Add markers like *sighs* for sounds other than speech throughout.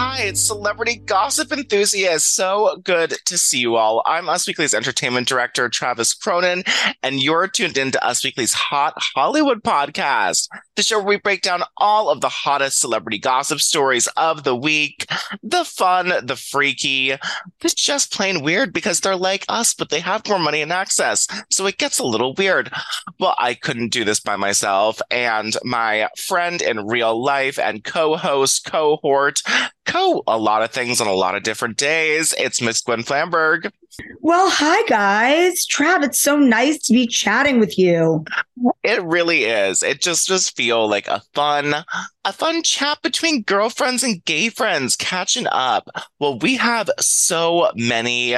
Hi, it's celebrity gossip enthusiast. So good to see you all. I'm Us Weekly's entertainment director, Travis Cronin, and you're tuned into Us Weekly's Hot Hollywood podcast, the show where we break down all of the hottest celebrity gossip stories of the week, the fun, the freaky, the just plain weird because they're like us, but they have more money and access. So it gets a little weird. Well, I couldn't do this by myself. And my friend in real life and co host, cohort, co a lot of things on a lot of different days. It's Miss Gwen Flamberg. Well, hi guys. Trav, it's so nice to be chatting with you. It really is. It just just feel like a fun a fun chat between girlfriends and gay friends catching up. Well, we have so many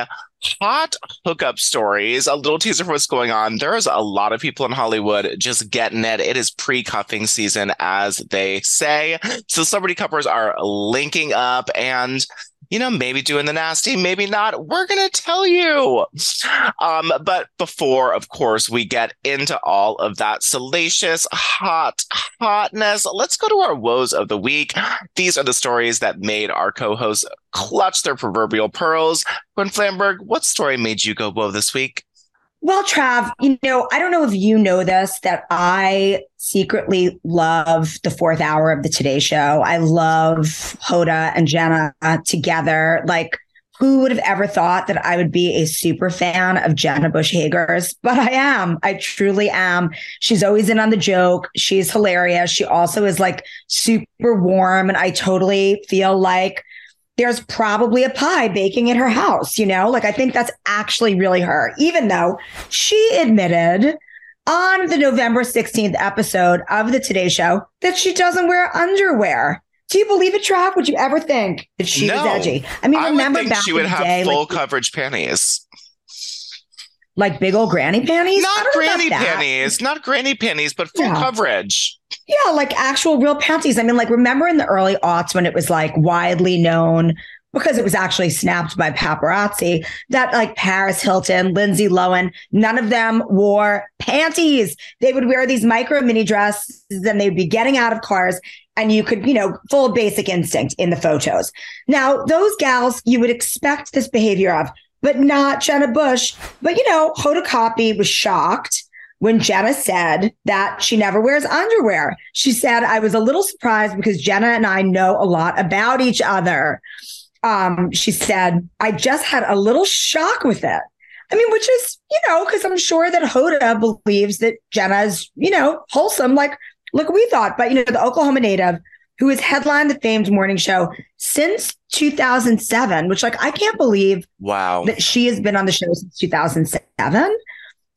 hot hookup stories. A little teaser for what's going on. There's a lot of people in Hollywood just getting it. It is pre cuffing season, as they say. So celebrity couples are linking up and you know, maybe doing the nasty, maybe not. We're going to tell you. Um, but before, of course, we get into all of that salacious, hot, hotness, let's go to our woes of the week. These are the stories that made our co hosts clutch their proverbial pearls. Gwen Flamberg, what story made you go whoa this week? Well, Trav, you know, I don't know if you know this, that I secretly love the fourth hour of the Today Show. I love Hoda and Jenna together. Like, who would have ever thought that I would be a super fan of Jenna Bush Hager's? But I am. I truly am. She's always in on the joke. She's hilarious. She also is like super warm. And I totally feel like there's probably a pie baking in her house, you know? Like I think that's actually really her, even though she admitted on the November 16th episode of the Today Show that she doesn't wear underwear. Do you believe it, Trav? Would you ever think that she no, was edgy? I mean, remember I back she would have day, full like, coverage panties. Like big old granny panties? Not don't know about granny panties, not granny panties, but full Yeah. coverage. Yeah, like actual real panties. I mean, like remember in the early aughts when it was like widely known because it was actually snapped by paparazzi that like Paris Hilton, Lindsay Lohan, none of them wore panties. They would wear these micro mini dresses and they'd be getting out of cars and you could, you know, full basic instinct in the photos. Now, those gals, you would expect this behavior of, but not Jenna Bush. But, you know, Hoda Kotb was shocked when Jenna said that she never wears underwear. She said, I was a little surprised because Jenna and I know a lot about each other. Um, she said, I just had a little shock with it. I mean, which is, you know, because I'm sure that Hoda believes that Jenna's, you know, wholesome, like, like we thought. But, you know, the Oklahoma native who has headlined the famed morning show since 2007, which, like, I can't believe Wow. that she has been on the show since 2007.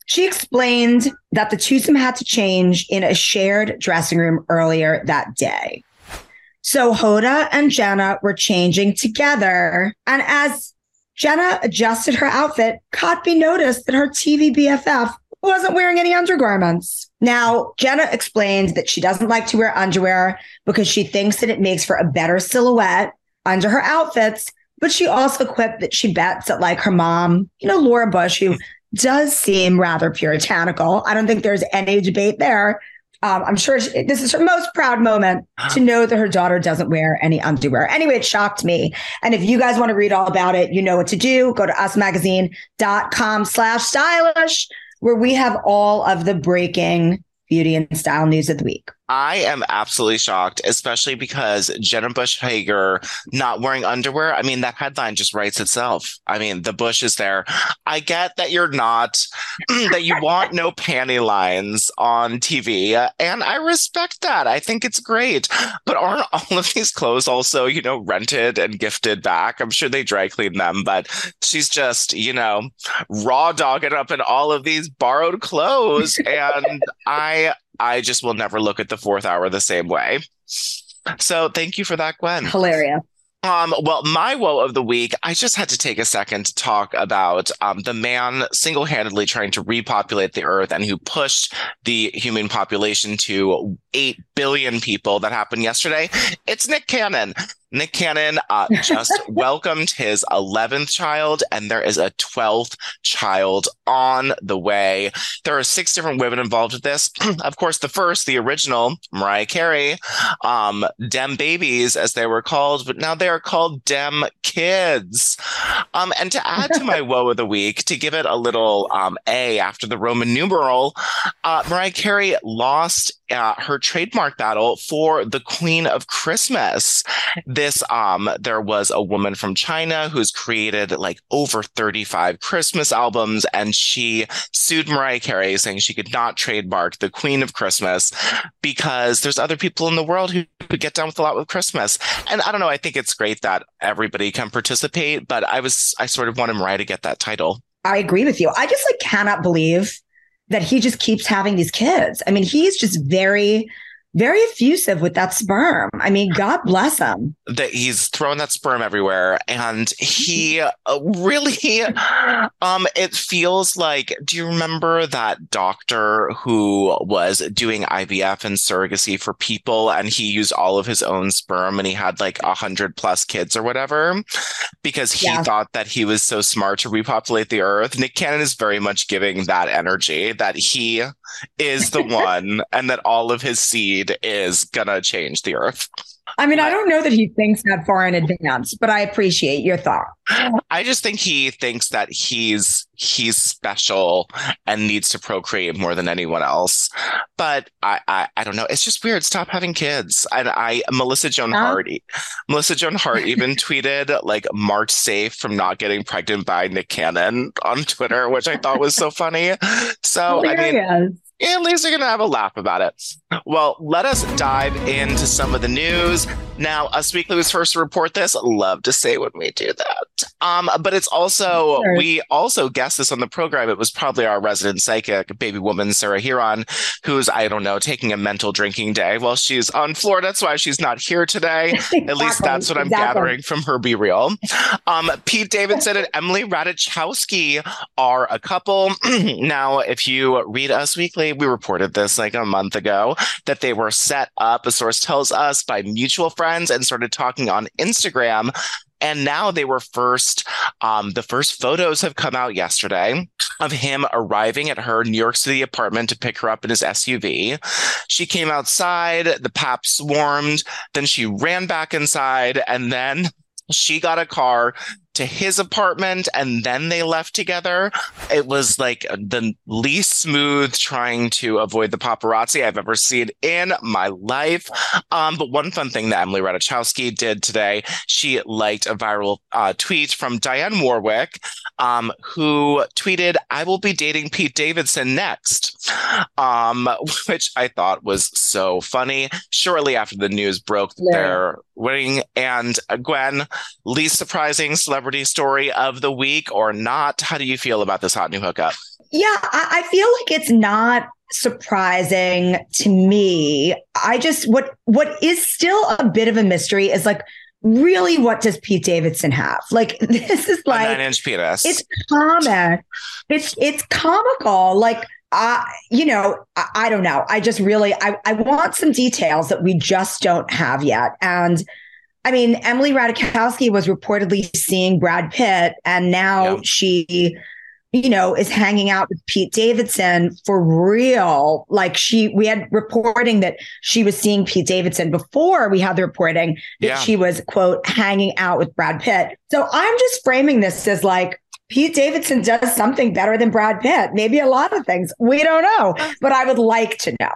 She explained that the twosome had to change in a shared dressing room earlier that day. So Hoda and Jenna were changing together. And as Jenna adjusted her outfit, Kotb noticed that her TV BFF wasn't wearing any undergarments. Now, Jenna explained that she doesn't like to wear underwear because she thinks that it makes for a better silhouette under her outfits. But she also quipped that she bets that like her mom, you know, Laura Bush, who does seem rather puritanical. I don't think there's any debate there. Um, I'm sure she, this is her most proud moment to *gasps* know that her daughter doesn't wear any underwear. Anyway, it shocked me. And if you guys want to read all about it, you know what to do. Go to usmagazine.com slash stylish, where we have all of the breaking beauty and style news of the week. I am absolutely shocked, especially because Jenna Bush Hager not wearing underwear. I mean, that headline just writes itself. I mean, the bush is there. I get that you're not, *clears throat* that you want no panty lines on TV, and I respect that. I think it's great. But aren't all of these clothes also, you know, rented and gifted back? I'm sure they dry clean them, but she's just, you know, raw dogging up in all of these borrowed clothes. And I, I just will never look at the fourth hour the same way. So thank you for that, Gwen. Hilarious. Um, well, my woe of the week, I just had to take a second to talk about um, the man single handedly trying to repopulate the earth and who pushed the human population to 8 billion people that happened yesterday. It's Nick Cannon. Nick Cannon uh, just *laughs* welcomed his 11th child, and there is a 12th child on the way. There are six different women involved with this. *clears throat* of course, the first, the original, Mariah Carey, um, Dem Babies, as they were called, but now they are called Dem Kids. Um, and to add to my *laughs* woe of the week, to give it a little um, A after the Roman numeral, uh, Mariah Carey lost uh, her trademark battle for the Queen of Christmas. This, um, there was a woman from China who's created like over 35 Christmas albums, and she sued Mariah Carey saying she could not trademark the Queen of Christmas because there's other people in the world who could get down with a lot with Christmas. And I don't know, I think it's great that everybody can participate, but I was, I sort of wanted Mariah to get that title. I agree with you. I just like cannot believe that he just keeps having these kids. I mean, he's just very very effusive with that sperm. I mean, God bless him. That he's throwing that sperm everywhere, and he uh, really, *laughs* um, it feels like. Do you remember that doctor who was doing IVF and surrogacy for people, and he used all of his own sperm, and he had like a hundred plus kids or whatever, because he yeah. thought that he was so smart to repopulate the earth. Nick Cannon is very much giving that energy that he is the *laughs* one, and that all of his seed is gonna change the earth. I mean, I don't know that he thinks that far in advance, but I appreciate your thought. I just think he thinks that he's he's special and needs to procreate more than anyone else. But I I, I don't know. It's just weird. Stop having kids. And I Melissa Joan Hart Melissa Joan Hart even *laughs* tweeted like marked safe from not getting pregnant by Nick Cannon on Twitter, which I thought was so funny. So I mean at least they're going to have a laugh about it. Well, let us dive into some of the news. Now, Us Weekly was first to report this. Love to say when we do that. Um, but it's also, sure. we also guessed this on the program. It was probably our resident psychic, baby woman, Sarah Hearon, who's, I don't know, taking a mental drinking day while she's on Florida. That's why she's not here today. *laughs* exactly. At least that's what I'm exactly. gathering from her Be Real. Um, Pete Davidson and *laughs* Emily Ratajkowski are a couple. *clears throat* now, if you read Us Weekly, we reported this like a month ago that they were set up, a source tells us, by mutual friends and started talking on Instagram. And now they were first, um, the first photos have come out yesterday of him arriving at her New York City apartment to pick her up in his SUV. She came outside, the pap swarmed, then she ran back inside, and then she got a car to his apartment and then they left together. It was like the least smooth trying to avoid the paparazzi I've ever seen in my life. Um, but one fun thing that Emily Ratajkowski did today, she liked a viral uh, tweet from Dionne Warwick, um, who tweeted, I will be dating Pete Davidson next, um, *laughs* which I thought was so funny. Shortly after the news broke yeah. their wedding, and Gwen, least surprising celebrity celebrity story of the week or not? How do you feel about this hot new hookup? Yeah, I, I feel like it's not surprising to me. I just what what is still a bit of a mystery is like really what does Pete Davidson have? Like *laughs* this is like nine inch penis. It's comic. It's it's comical. Like I, you know, I, I don't know. I just really I, I want some details that we just don't have yet. And I mean, Emily Ratajkowski was reportedly seeing Brad Pitt, and now yeah. she you know, is hanging out with Pete Davidson for real. Like she, we had reporting that she was seeing Pete Davidson before we had the reporting that yeah. she was, quote, hanging out with Brad Pitt. So I'm just framing this as like, Pete Davidson does something better than Brad Pitt. Maybe a lot of things. We don't know, but I would like to know.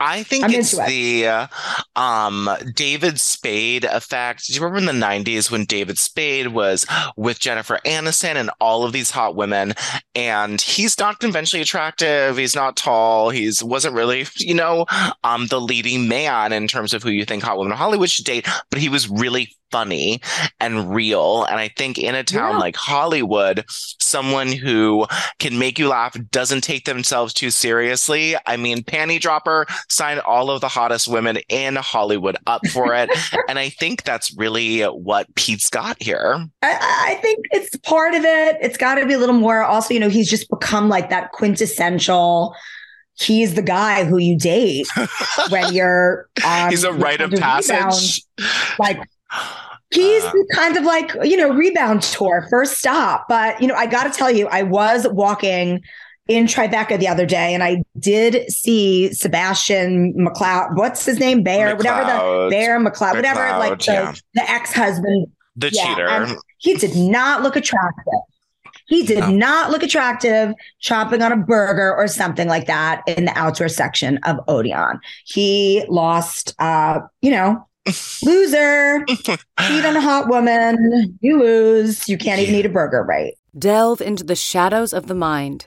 I think I'm it's the uh, um, David Spade effect. Do you remember in the 90s when David Spade was with Jennifer Aniston and all of these hot women? And he's not conventionally attractive. He's not tall. He's wasn't really, *laughs* you know, um, the leading man in terms of who you think hot women in Hollywood should date, but he was really funny and real. And I think in a town yeah. like Hollywood, someone who can make you laugh doesn't take themselves too seriously. I mean, panty dropper signed all of the hottest women in Hollywood up for it. *laughs* *laughs* and I think that's really what Pete's got here. I, I think it's part of it. It's got to be a little more. Also, you know, he's just become like that quintessential he's the guy who you date *laughs* when you're um, he's a rite of passage rebound. like He's uh, kind of like, you know, rebound tour, first stop. But, you know, I got to tell you, I was walking in Tribeca the other day and I did see Sebastian McLeod. What's his name? Bear, McLeod. whatever the Bear McLeod, McLeod, whatever, like the, yeah. the ex husband. The yeah, cheater. He did not look attractive. He did no. not look attractive chopping on a burger or something like that in the outdoor section of Odeon. He lost, uh, you know, *laughs* Loser. Cheat on a hot woman. You lose. You can't even eat a burger right. Delve into the shadows of the mind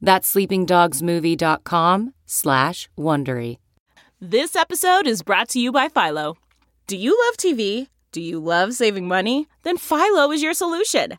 That's sleepingdogsmovie.com slash Wondery. This episode is brought to you by Philo. Do you love TV? Do you love saving money? Then Philo is your solution.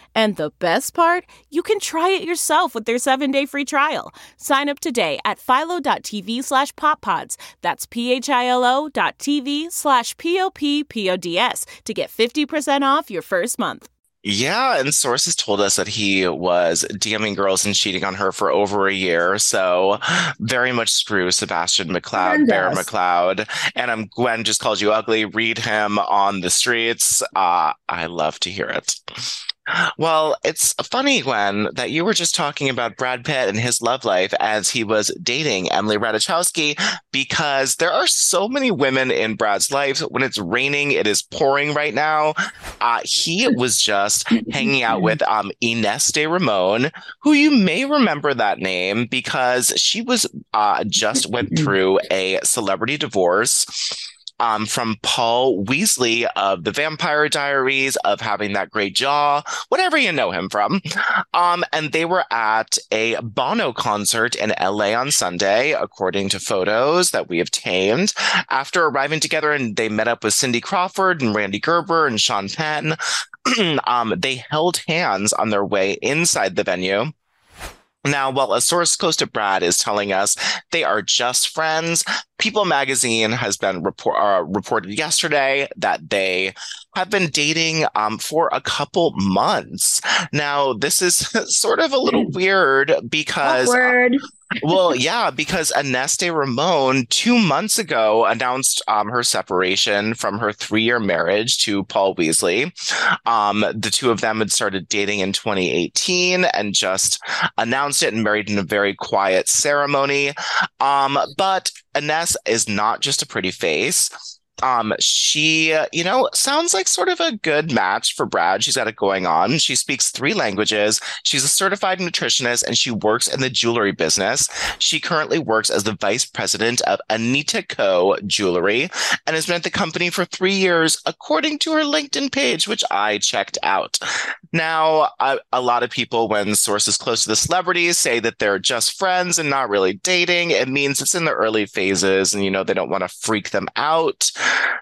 And the best part, you can try it yourself with their seven-day free trial. Sign up today at philo.tv slash poppods. That's p-h-i-l-o dot tv slash p-o-p-p-o-d-s to get 50% off your first month. Yeah, and sources told us that he was DMing girls and cheating on her for over a year. So very much screw Sebastian McLeod, Bear McLeod. And I'm Gwen just called you ugly. Read him on the streets. Uh, I love to hear it. Well, it's funny, Gwen, that you were just talking about Brad Pitt and his love life as he was dating Emily Ratajkowski, because there are so many women in Brad's life. When it's raining, it is pouring right now. Uh, he was just hanging out with um, Ines de Ramon, who you may remember that name because she was uh, just went through a celebrity divorce um, from Paul Weasley of the Vampire Diaries, of having that great jaw, whatever you know him from. Um, and they were at a Bono concert in LA on Sunday, according to photos that we obtained. After arriving together, and they met up with Cindy Crawford and Randy Gerber and Sean Penn. *clears throat* um, they held hands on their way inside the venue. Now, while a source close to Brad is telling us they are just friends, People magazine has been report, uh, reported yesterday that they have been dating um, for a couple months. Now, this is *laughs* sort of a little weird because. Awkward. well, *laughs* yeah, because Ines de Ramon two months ago announced um, her separation from her three year marriage to Paul Weasley. Um, the two of them had started dating in 2018 and just announced it and married in a very quiet ceremony. Um, but Ines is not just a pretty face. Um, she, you know, sounds like sort of a good match for Brad. She's got it going on. She speaks three languages. She's a certified nutritionist and she works in the jewelry business. She currently works as the vice president of Anita Ko Jewelry and has been at the company for three years, according to her LinkedIn page, which I checked out. Now, a, a lot of people, when sources close to the celebrities say that they're just friends and not really dating, it means it's in the early phases and, you know, they don't want to freak them out.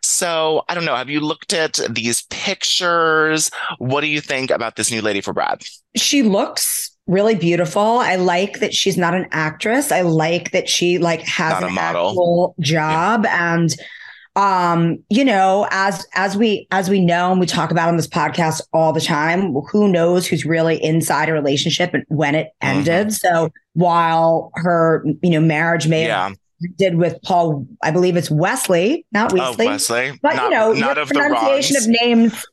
So I don't know. Have you looked at these pictures? What do you think about this new lady for Brad? She looks really beautiful. I like that she's not an actress. I like that she like has an model. actual job and um you know as as we as we know and we talk about on this podcast all the time who knows who's really inside a relationship and when it Mm-hmm. ended so while her you know marriage may have Yeah. Did with Paul, I believe it's Wesley, not Oh, Wesley. But not, you know, not your of the pronunciation of names,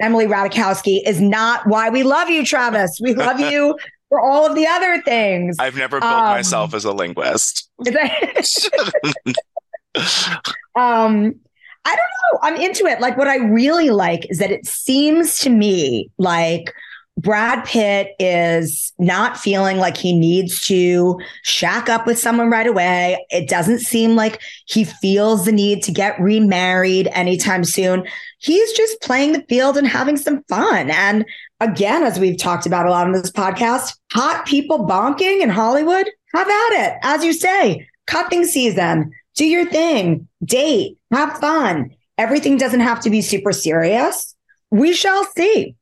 Emily Radikowski, is not why we love you, Travis. We love *laughs* you for all of the other things. I've never built Um, myself as a linguist. *laughs* um, I don't know. I'm into it. Like what I really like is that it seems to me like Brad Pitt is not feeling like he needs to shack up with someone right away. It doesn't seem like he feels the need to get remarried anytime soon. He's just playing the field and having some fun. And again, as we've talked about a lot on this podcast, hot people bonking in Hollywood, have at it. As you say, cuffing season, do your thing, date, have fun. Everything doesn't have to be super serious. We shall see.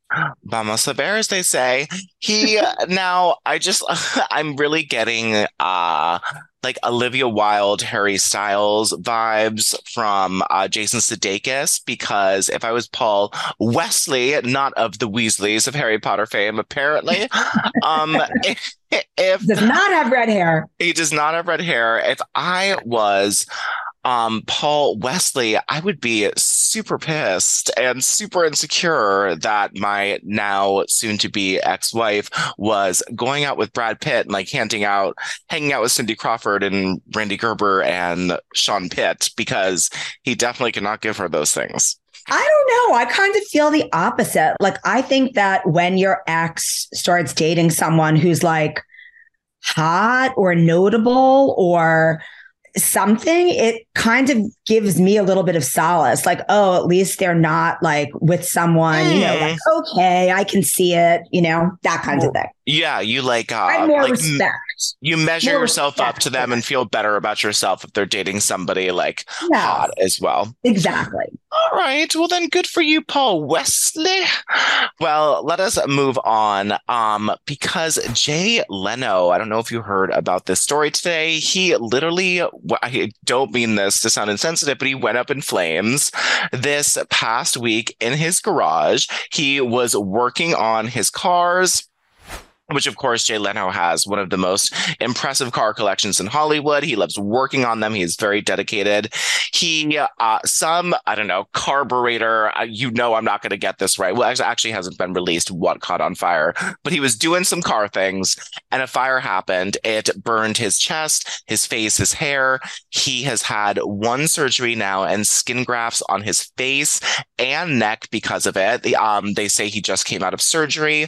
Vamos a ver, as they say. He now, I just, *laughs* I'm really getting uh like Olivia Wilde, Harry Styles vibes from uh, Jason Sudeikis because if I was Paul Wesley, not of the Weasleys of Harry Potter fame, apparently, *laughs* um, *laughs* if, if Does not have red hair. he does not have red hair. If I was um Paul Wesley, I would be super pissed and super insecure that my now soon to be ex-wife was going out with Brad Pitt and like handing out hanging out with Cindy Crawford and Randy Gerber and Sean Pitt because he definitely cannot give her those things. I don't know. I kind of feel the opposite. Like, I think that when your ex starts dating someone who's like hot or notable or something, it kind of gives me a little bit of solace. Like, oh, at least they're not like with someone, you know, Mm. like, okay, I can see it, you know, that kind of thing. Yeah, you like uh I more like respect. You measure more yourself up to them and feel better about yourself if they're dating somebody like Yeah, hot as well. exactly. All right. Well, then good for you, Paul Wesley. Well, let us move on. Um, because Jay Leno, I don't know if you heard about this story today. He literally, I don't mean this to sound insensitive, but he went up in flames this past week in his garage. He was working on his cars. Which, of course, Jay Leno has one of the most impressive car collections in Hollywood. He loves working on them. He is very dedicated. He, uh, some, I don't know, carburetor, uh, you know, I'm not going to get this right. Well, it actually hasn't been released what caught on fire, but he was doing some car things and a fire happened. It burned his chest, his face, his hair. He has had one surgery now and skin grafts on his face and neck because of it. The, um, they say he just came out of surgery,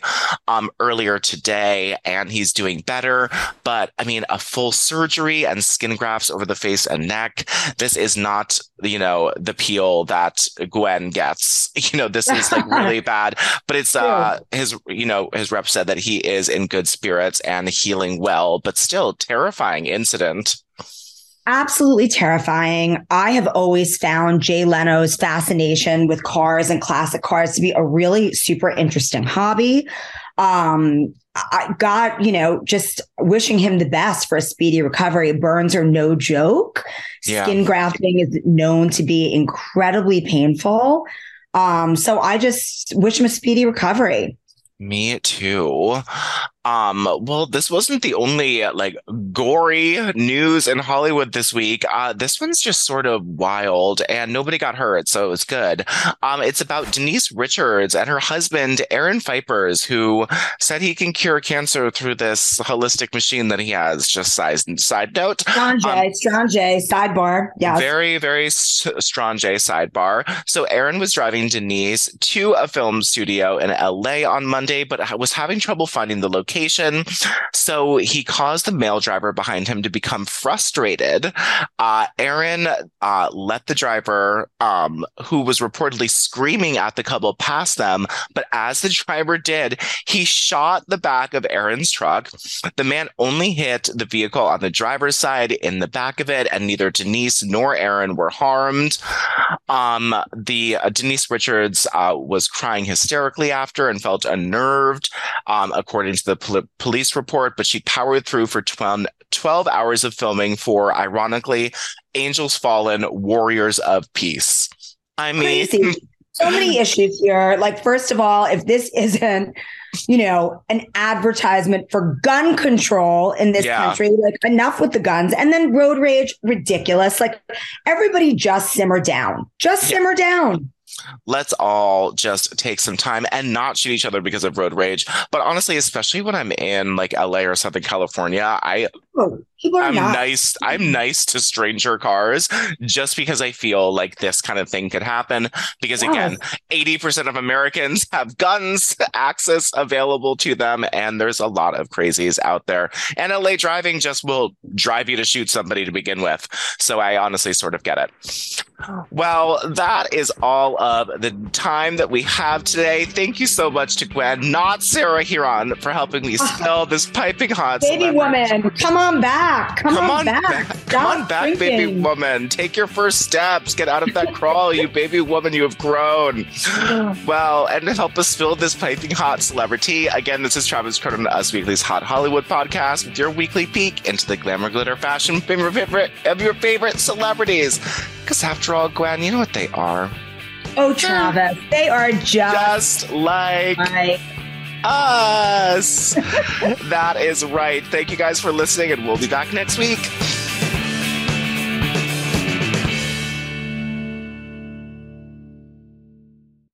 um, earlier today and he's doing better. But I mean, a full surgery and skin grafts over the face and neck. This is not, you know, the peel that Gwen gets. *laughs* You know, this is like really *laughs* bad. But it's uh his, you know, his rep said that he is in good spirits and healing well, but still terrifying incident. absolutely terrifying. I have always found Jay Leno's fascination with cars and classic cars to be a really super interesting hobby. Um, I got, you know, just wishing him the best for a speedy recovery. Burns are no joke. Yeah. Skin grafting is known to be incredibly painful. Um, so I just wish him a speedy recovery. Me too. Um, well, this wasn't the only like gory news in Hollywood this week. Uh, this one's just sort of wild and nobody got hurt, so it was good. Um, it's about Denise Richards and her husband, Aaron Phypers, who said he can cure cancer through this holistic machine that he has. Just side, side note. Strong J, um, strong J, sidebar. Yeah. Very, very strong J sidebar. So Aaron was driving Denise to a film studio in LA on Monday, but was having trouble finding the location location. So he caused the mail driver behind him to become frustrated. Uh, Aaron uh, let the driver, um, who was reportedly screaming at the couple, pass them. But as the driver did, he shot the back of Aaron's truck. The man only hit the vehicle on the driver's side in the back of it, and neither Denise nor Aaron were harmed. Um, the uh, Denise Richards uh, was crying hysterically after and felt unnerved, um, according to the pol- police report, but she powered through for 12, 12 hours of filming for, ironically, Angels Fallen, Warriors of Peace. I mean, Crazy. so many *laughs* issues here. Like, first of all, if this isn't, you know, an advertisement for gun control in this yeah. country, like enough with the guns, and then road rage, ridiculous. Like, everybody just simmer down, just yeah. simmer down let's all just take some time and not shoot each other because of road rage. But honestly, especially when I'm in like LA or Southern California, I oh, I'm not. nice. I'm nice to stranger cars just because I feel like this kind of thing could happen. Because again, eighty percent of Americans *laughs* have guns access available to them, and there's a lot of crazies out there. And LA driving just will drive you to shoot somebody to begin with. So I honestly sort of get it. Well, that is all of the time that we have today. Thank you so much to Gwen, not Sarah Hearon, for helping me ah. spill this piping hot. Baby celebrity. woman, come on back. Come, come on, back. back. Come on back, drinking. baby woman. Take your first steps. Get out of that crawl, you baby woman. You have grown. *sighs* well, and to help us fill this piping hot celebrity, again, this is Travis Cronin, Us Weekly's Hot Hollywood podcast with your weekly peek into the glamour, glitter, fashion favorite, of your favorite celebrities. Because after all, Gwen, you know what they are. Oh, Travis, they are just, just like, like us. *laughs* that is right. Thank you guys for listening, and we'll be back next week.